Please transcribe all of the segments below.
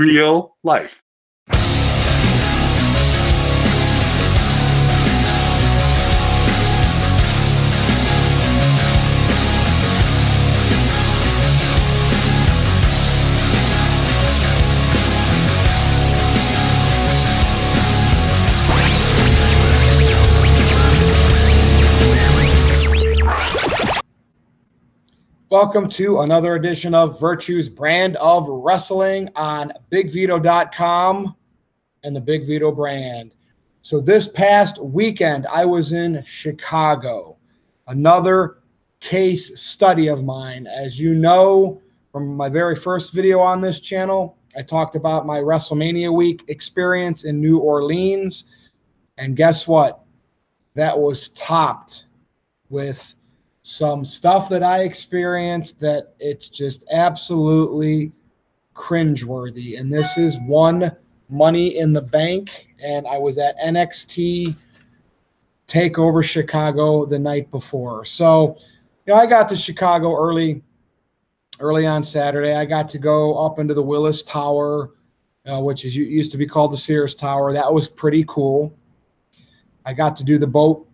real life. Welcome to another edition of Virtue's Brand of Wrestling on BigVito.com and the Big Vito brand. So, this past weekend, I was in Chicago. Another case study of mine. As you know from my very first video on this channel, I talked about my WrestleMania week experience in New Orleans. And guess what? That was topped with some stuff that I experienced that it's just absolutely cringeworthy. And this is one money in the bank. And I was at NXT Takeover Chicago the night before. So, you know, I got to Chicago early, early on Saturday. I got to go up into the Willis Tower, uh, which is used to be called the Sears Tower. That was pretty cool. I got to do the boat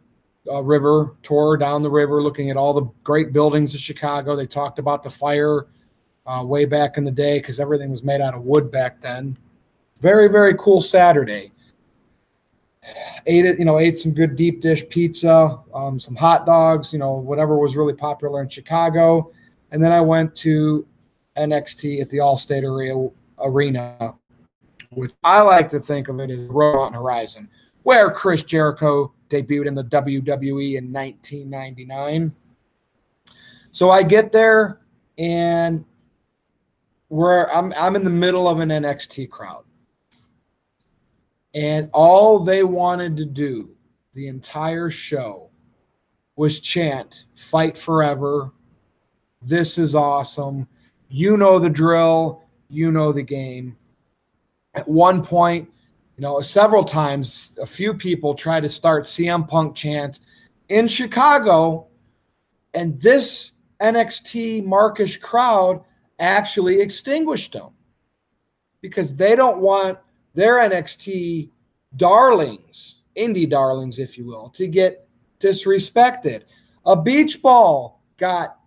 uh, river tour down the river, looking at all the great buildings of Chicago. They talked about the fire uh, way back in the day because everything was made out of wood back then. Very very cool Saturday. Ate it, you know, ate some good deep dish pizza, um, some hot dogs, you know, whatever was really popular in Chicago, and then I went to NXT at the Allstate Arena, arena which I like to think of it as Rosemont Horizon, where Chris Jericho debuted in the WWE in 1999. So I get there and where I'm I'm in the middle of an NXT crowd. And all they wanted to do the entire show was chant fight forever. This is awesome. You know the drill, you know the game. At one point, you know, several times, a few people try to start CM Punk chants in Chicago, and this NXT Markish crowd actually extinguished them because they don't want their NXT darlings, indie darlings, if you will, to get disrespected. A beach ball got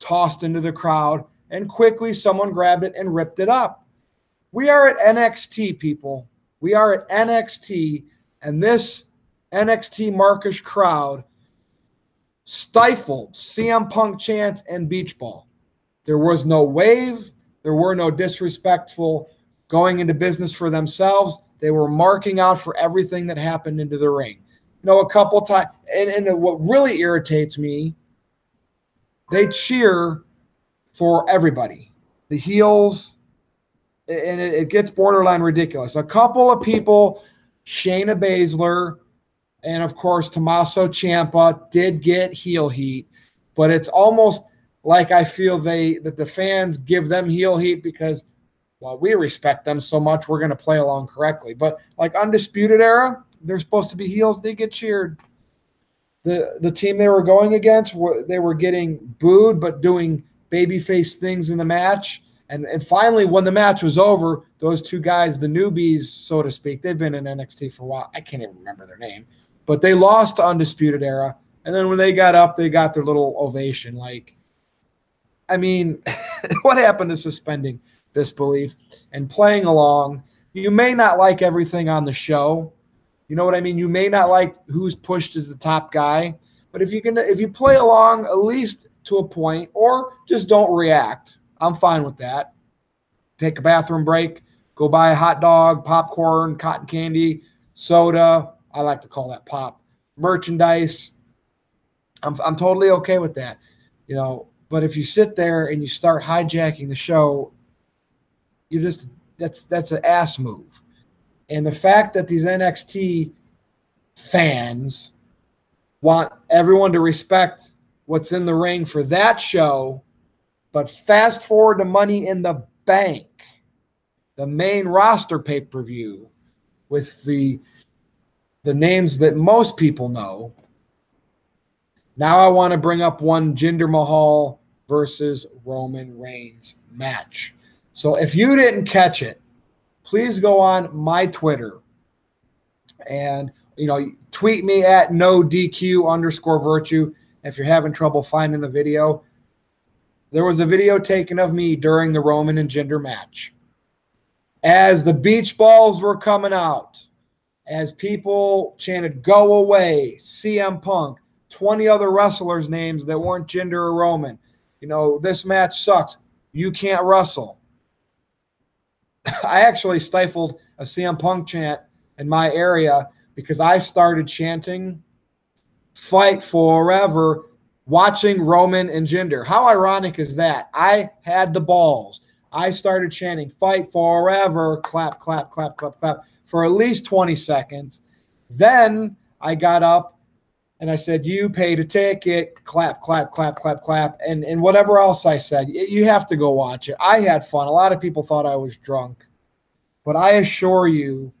tossed into the crowd, and quickly someone grabbed it and ripped it up. We are at NXT, people. We are at NXT, and this NXT Markish crowd stifled CM Punk chants and beach ball. There was no wave. There were no disrespectful going into business for themselves. They were marking out for everything that happened into the ring. You know, a couple times, and, and what really irritates me, they cheer for everybody the heels, and it, it, gets borderline ridiculous. A couple of people, Shayna Baszler, and of course Tommaso Ciampa, did get heel heat, but it's almost like I feel they that the fans give them heel heat because well, we respect them so much, we're going to play along correctly. But like Undisputed Era, they're supposed to be heels, they get cheered. The the team they were going against, they were getting booed, but doing babyface things in the match and and finally, when the match was over, those two guys, the newbies, so to speak, they've been in NXT for a while. I can't even remember their name, but they lost to Undisputed Era. And then when they got up, they got their little ovation. Like, I mean, what happened to suspending disbelief and playing along? You may not like everything on the show. You know what I mean? You may not like who's pushed as the top guy, but if you can, if you play along at least to a point, or just don't react I'm fine with that. Take a bathroom break, go buy a hot dog, popcorn, cotton candy, soda. I like to call that pop. Merchandise. I'm, I'm totally okay with that. You know, but if you sit there and you start hijacking the show, you just that's that's an ass move. And the fact that these NXT fans want everyone to respect what's in the ring for that show but fast forward to Money in the Bank, the main roster pay per view with the the names that most people know. Now I want to bring up one Jinder Mahal versus Roman Reigns match. So if you didn't catch it, please go on my Twitter and you know tweet me at no DQ underscore virtue if you're having trouble finding the video. There was a video taken of me during the Roman and Jinder match. As the beach balls were coming out, as people chanted, Go away, CM Punk, 20 other wrestlers' names that weren't Jinder or Roman. You know, this match sucks. You can't wrestle. I actually stifled a CM Punk chant in my area because I started chanting fight forever watching Roman and Jinder. How ironic is that? I had the balls. I started chanting fight forever, clap, clap, clap, clap, clap for at least 20 seconds. Then I got up and I said, You paid a ticket, clap, clap, clap, clap, clap, and, and whatever else I said. You have to go watch it. I had fun. A lot of people thought I was drunk, but I assure you,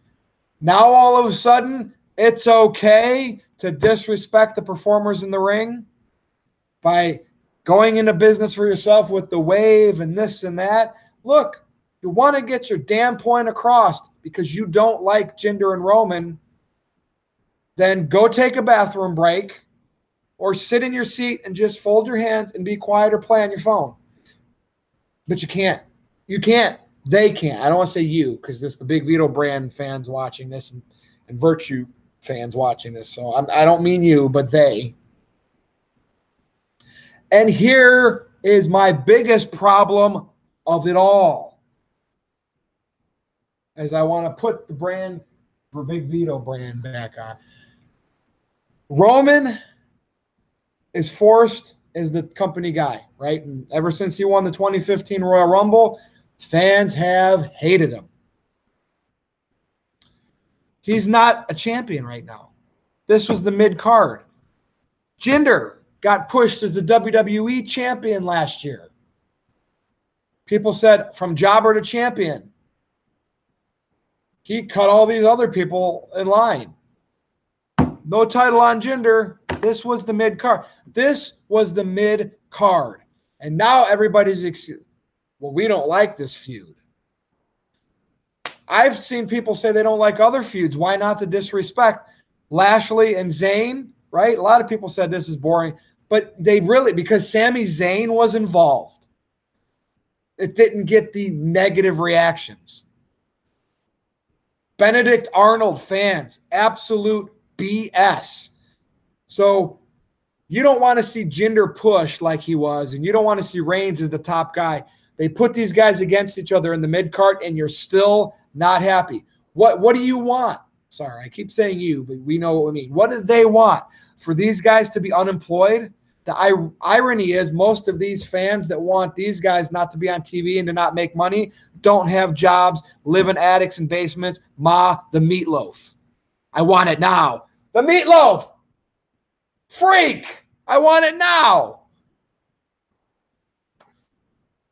now all of a sudden, it's okay to disrespect the performers in the ring by going into business for yourself with the wave and this and that. Look, you want to get your damn point across because you don't like Jinder and Roman, then go take a bathroom break or sit in your seat and just fold your hands and be quiet or play on your phone. But you can't. You can't. They can't. I don't want to say you because this the big Vito brand fans watching this and, and Virtue fans watching this. So I'm, I don't mean you, but they. And here is my biggest problem of it all. As I want to put the brand for Big Vito brand back on. Roman is forced as the company guy, right? And ever since he won the 2015 Royal Rumble, fans have hated him. He's not a champion right now. This was the mid card. Jinder got pushed as the WWE champion last year. People said from jobber to champion. He cut all these other people in line. No title on Jinder. This was the mid card. This was the mid card. And now everybody's excuse. Well, we don't like this feud. I've seen people say they don't like other feuds. Why not the disrespect? Lashley and Zayn, right? A lot of people said this is boring, but they really, because Sami Zayn was involved, it didn't get the negative reactions. Benedict Arnold fans, absolute BS. So you don't want to see Jinder push like he was, and you don't want to see Reigns as the top guy. They put these guys against each other in the mid card, and you're still not happy. What what do you want? Sorry, I keep saying you, but we know what we mean. What do they want? For these guys to be unemployed? The irony is, most of these fans that want these guys not to be on TV and to not make money don't have jobs, live in attics and basements. Ma, the meatloaf. I want it now. The meatloaf. Freak. I want it now.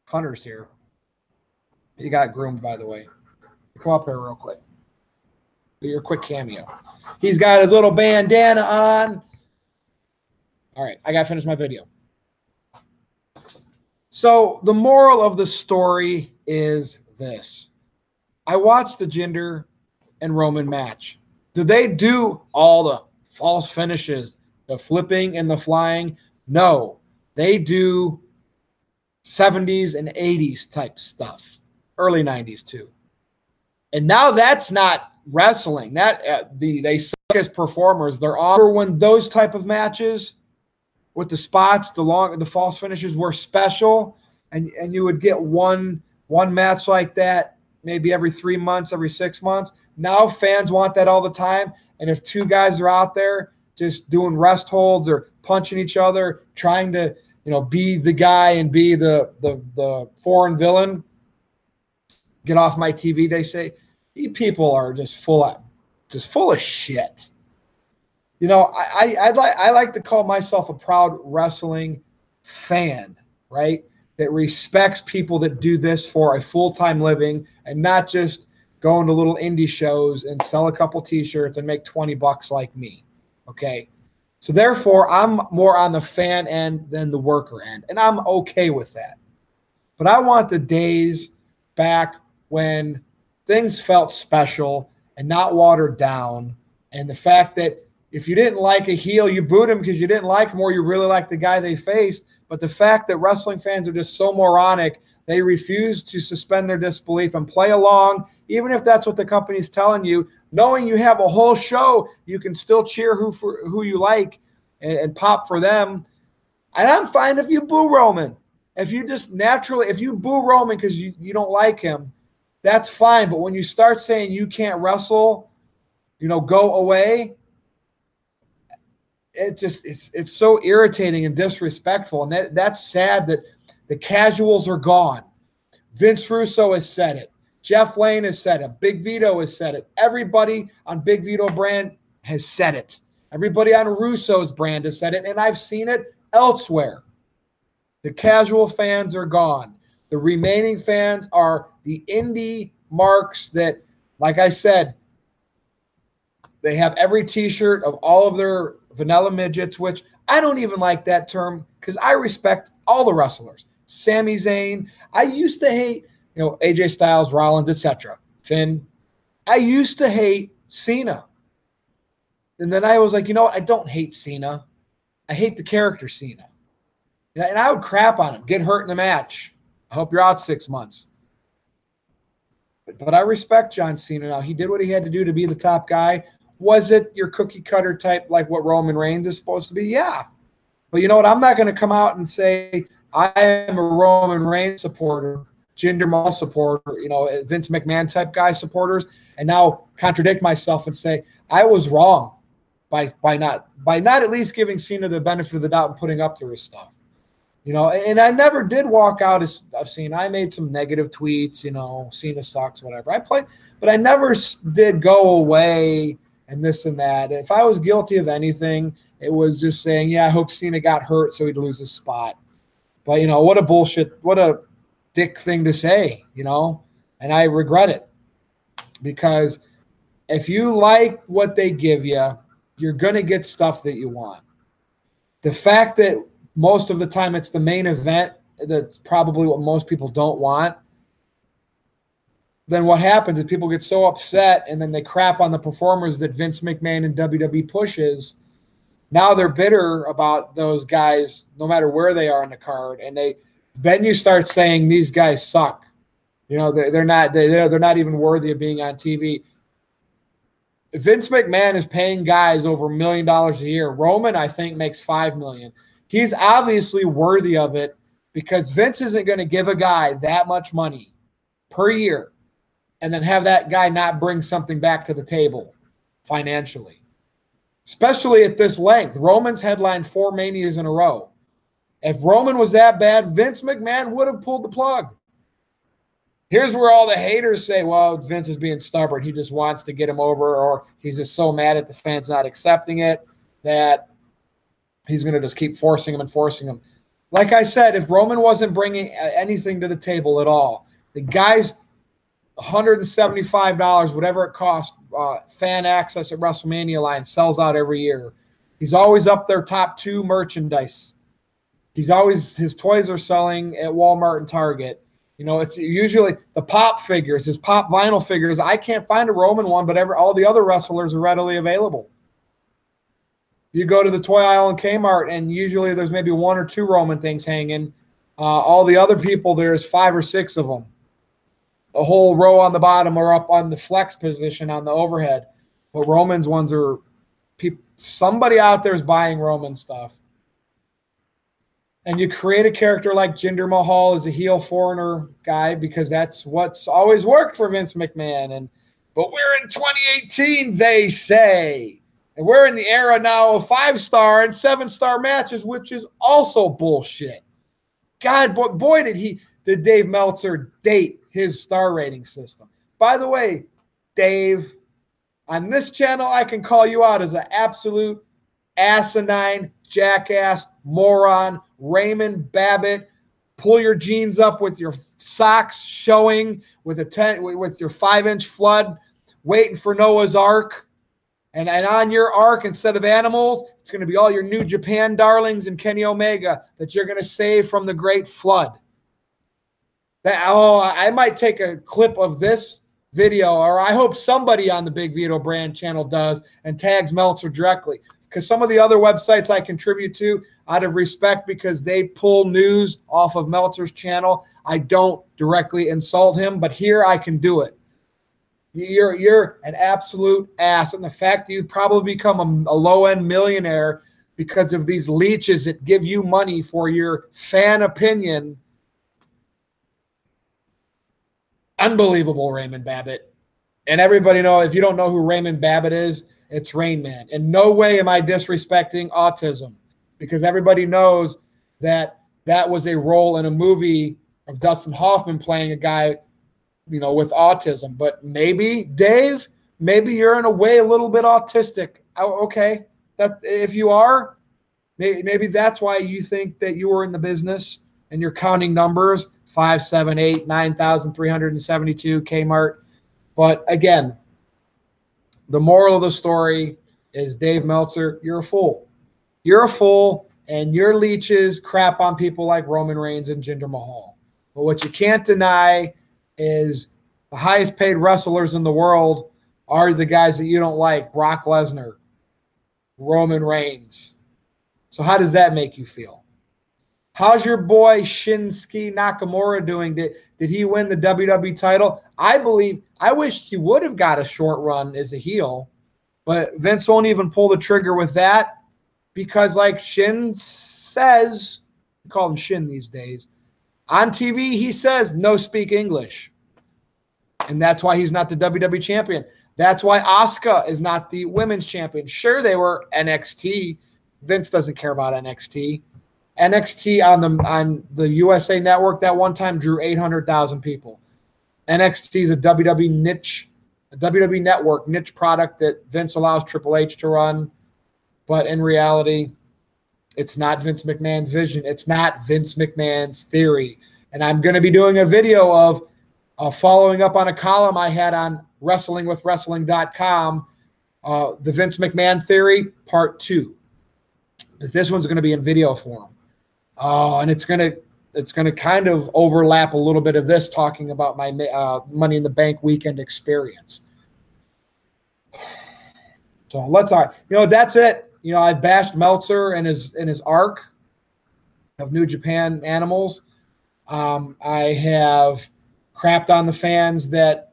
Hunter's here. He got groomed, by the way. Come up here real quick. Do your quick cameo. He's got his little bandana on. All right, I got to finish my video. So, the moral of the story is this I watched the Jinder and Roman match. Did they do all the false finishes, the flipping and the flying? No, they do 70s and 80s type stuff, early 90s too. And now that's not wrestling. That uh, the they suck as performers. They're all when those type of matches with the spots, the long, the false finishes were special, and and you would get one one match like that maybe every three months, every six months. Now fans want that all the time, and if two guys are out there just doing rest holds or punching each other, trying to you know be the guy and be the the the foreign villain, get off my TV. They say people are just full of just full of shit. You know, I, I would like I like to call myself a proud wrestling fan, right? That respects people that do this for a full-time living and not just going to little indie shows and sell a couple t-shirts and make 20 bucks like me. Okay. So therefore, I'm more on the fan end than the worker end, and I'm okay with that. But I want the days back when things felt special and not watered down. And the fact that if you didn't like a heel, you booed him because you didn't like him or you really liked the guy they faced. But the fact that wrestling fans are just so moronic, they refuse to suspend their disbelief and play along, even if that's what the company's telling you, knowing you have a whole show, you can still cheer who for who you like and, and pop for them. And I'm fine if you boo Roman. If you just naturally, if you boo Roman because you, you don't like him, that's fine. But when you start saying you can't wrestle, you know, go away, it just it's it's so irritating and disrespectful. And that that's sad that the casuals are gone. Vince Russo has said it. Jeff Lane has said it. Big Vito has said it. Everybody on Big Vito brand has said it. Everybody on Russo's brand has said it. And I've seen it elsewhere. The casual fans are gone. The remaining fans are the indie marks that, like I said, they have every t shirt of all of their vanilla midgets, which I don't even like that term because I respect all the wrestlers. Sami Zayn. I used to hate, you know, AJ Styles, Rollins, etc. Finn. I used to hate Cena. And then I was like, you know what? I don't hate Cena. I hate the character Cena. And I would crap on him, get hurt in the match. I hope you're out six months. But, but I respect John Cena now. He did what he had to do to be the top guy. Was it your cookie cutter type like what Roman Reigns is supposed to be? Yeah. But you know what? I'm not going to come out and say I am a Roman Reigns supporter, Jinder Mahal supporter, you know, Vince McMahon type guy supporters, and now contradict myself and say I was wrong by by not by not at least giving Cena the benefit of the doubt and putting up to his stuff. You know, and I never did walk out as I've seen. I made some negative tweets, you know, Cena sucks, whatever. I played, but I never did go away and this and that. If I was guilty of anything, it was just saying, yeah, I hope Cena got hurt so he'd lose his spot. But you know, what a bullshit, what a dick thing to say, you know, and I regret it because if you like what they give you, you're gonna get stuff that you want. The fact that most of the time it's the main event that's probably what most people don't want then what happens is people get so upset and then they crap on the performers that Vince McMahon and WWE pushes. Now they're bitter about those guys, no matter where they are in the card, and they then you start saying these guys suck. You know they're, they're not they're they're not even worthy of being on TV. Vince McMahon is paying guys over a million dollars a year. Roman, I think, makes five million he's obviously worthy of it because Vince isn't going to give a guy that much money per year and then have that guy not bring something back to the table financially, especially at this length. Roman's headlined four manias in a row. If Roman was that bad, Vince McMahon would have pulled the plug. Here's where all the haters say, well, Vince is being stubborn. He just wants to get him over, or he's just so mad at the fans not accepting it that he's going to just keep forcing him and forcing him. Like I said, if Roman wasn't bringing anything to the table at all, the guy's $175, whatever it costs, uh, fan access at WrestleMania line sells out every year. He's always up there top two merchandise. He's always his toys are selling at Walmart and Target. You know, it's usually the pop figures, his pop vinyl figures. I can't find a Roman one, but every, all the other wrestlers are readily available. You go to the toy aisle in Kmart, and usually there's maybe one or two Roman things hanging. Uh, all the other people, there's five or six of them. A whole row on the bottom or up on the flex position on the overhead. But Roman's ones are. Somebody out there is buying Roman stuff. And you create a character like Jinder Mahal as a heel foreigner guy because that's what's always worked for Vince McMahon. And but we're in 2018, they say. And we're in the era now of five star and seven star matches, which is also bullshit. God, boy, boy, did he did Dave Meltzer date his star rating system. By the way, Dave, on this channel, I can call you out as an absolute asinine, jackass, moron, Raymond Babbitt. Pull your jeans up with your socks showing, with a ten, with your five inch flood, waiting for Noah's Ark. And, and on your ark, instead of animals, it's going to be all your New Japan darlings and Kenny Omega that you're going to save from the great flood. That oh, I might take a clip of this video, or I hope somebody on the Big Vito brand channel does and tags Meltzer directly. Because some of the other websites I contribute to, out of respect, because they pull news off of Meltzer's channel, I don't directly insult him, but here I can do it. You're you're an absolute ass, and the fact that you probably become a, a low end millionaire because of these leeches that give you money for your fan opinion. Unbelievable, Raymond Babbitt. And everybody know if you don't know who Raymond Babbitt is, it's Rain Man. In no way am I disrespecting autism because everybody knows that that was a role in a movie of Dustin Hoffman playing a guy, you know, with autism. But maybe, Dave, maybe you're in a way a little bit autistic. Oh, okay, that if you are, maybe, maybe that's why you think that you were in the business and you're counting numbers five, seven, eight, nine thousand three hundred and seventy-two Kmart. But again, the moral of the story is Dave Meltzer, you're a fool. You're a fool, and your leeches crap on people like Roman Reigns and Jinder Mahal. But what you can't deny is the highest paid wrestlers in the world are the guys that you don't like Brock Lesnar, Roman Reigns. So, how does that make you feel? How's your boy Shinsuke Nakamura doing? Did, did he win the WWE title? I believe, I wish he would have got a short run as a heel, but Vince won't even pull the trigger with that because, like Shin says, we call him Shin these days, on TV, he says no speak English. And that's why he's not the WWE champion. That's why Asuka is not the women's champion. Sure, they were NXT. Vince doesn't care about NXT. NXT on the on the USA network that one time drew 800,000 people. NXT is a WWE niche, a WWE network niche product that Vince allows Triple H to run. But in reality, it's not Vince McMahon's vision. It's not Vince McMahon's theory. And I'm going to be doing a video of uh, following up on a column I had on wrestlingwithwrestling.com, uh, the Vince McMahon theory, part two. But this one's going to be in video form. Uh, and it's going to it's going to kind of overlap a little bit of this talking about my uh, Money in the Bank weekend experience. So let's all right. You know, that's it you know, I bashed Meltzer and his and his ark of New Japan Animals. Um, I have crapped on the fans that,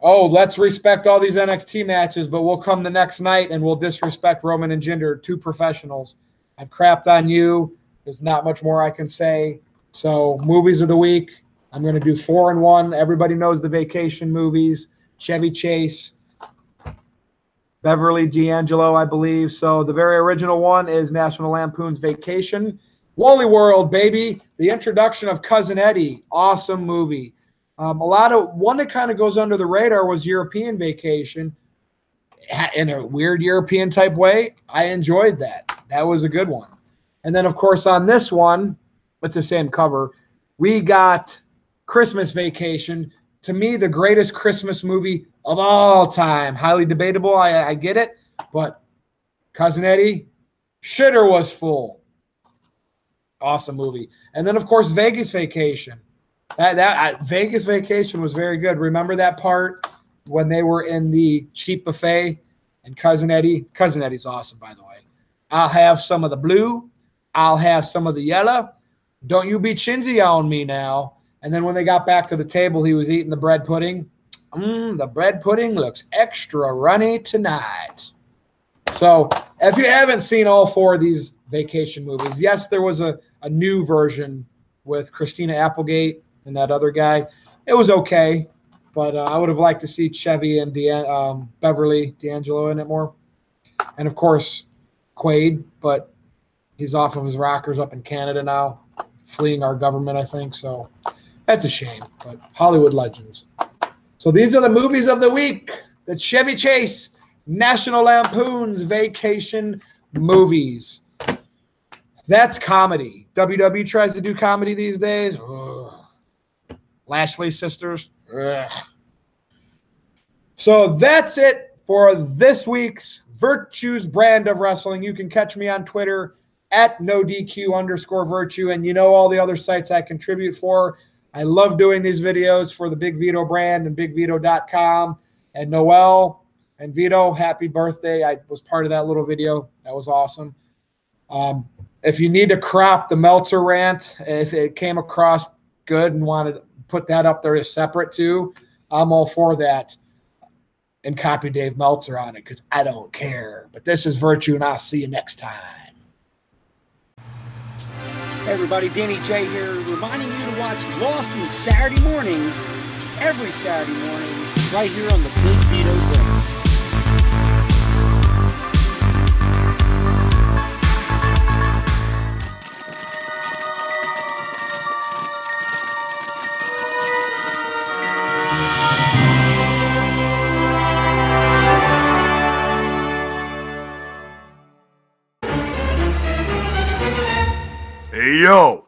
oh, let's respect all these NXT matches, but we'll come the next night and we'll disrespect Roman and Jinder, two professionals. I've crapped on you. There's not much more I can say. So, movies of the week. I'm going to do four and one. Everybody knows the vacation movies. Chevy Chase, Beverly D'Angelo, I believe. So the very original one is National Lampoon's Vacation. Wally World, baby. The introduction of Cousin Eddie. Awesome movie. Um, a lot of one that kind of goes under the radar was European Vacation in a weird European type way. I enjoyed that. That was a good one. And then, of course, on this one, it's the same cover. We got Christmas Vacation. To me, the greatest Christmas movie of all time. Highly debatable. I, I get it. But Cousin Eddie, shitter was full. Awesome movie. And then, of course, Vegas Vacation. That, that Vegas Vacation was very good. Remember that part when they were in the cheap buffet and Cousin Eddie? Cousin Eddie's awesome, by the way. I'll have some of the blue. I'll have some of the yellow. Don't you be chinsy on me now. And then when they got back to the table, he was eating the bread pudding. Mm, the bread pudding looks extra runny tonight. So, if you haven't seen all four of these vacation movies, yes, there was a, a new version with Christina Applegate and that other guy. It was okay, but uh, I would have liked to see Chevy and De- um, Beverly D'Angelo in it more. And of course, Quaid, but he's off of his rockers up in Canada now, fleeing our government, I think. So that's a shame, but Hollywood legends. So these are the movies of the week. The Chevy Chase, National Lampoon's Vacation movies. That's comedy. WWE tries to do comedy these days. Ugh. Lashley sisters. Ugh. So that's it for this week's Virtues brand of wrestling. You can catch me on Twitter at no DQ underscore virtue. And you know all the other sites I contribute for I love doing these videos for the Big Vito brand and BigVito.com. And Noel and Vito, happy birthday. I was part of that little video. That was awesome. Um, if you need to crop the Meltzer rant, if it came across good and wanted to put that up there as separate too, I'm all for that. And copy Dave Meltzer on it because I don't care. But this is Virtue, and I'll see you next time. Everybody, Danny J here, reminding you to watch Lost on Saturday mornings, every Saturday morning, right here on the Big Vito yo,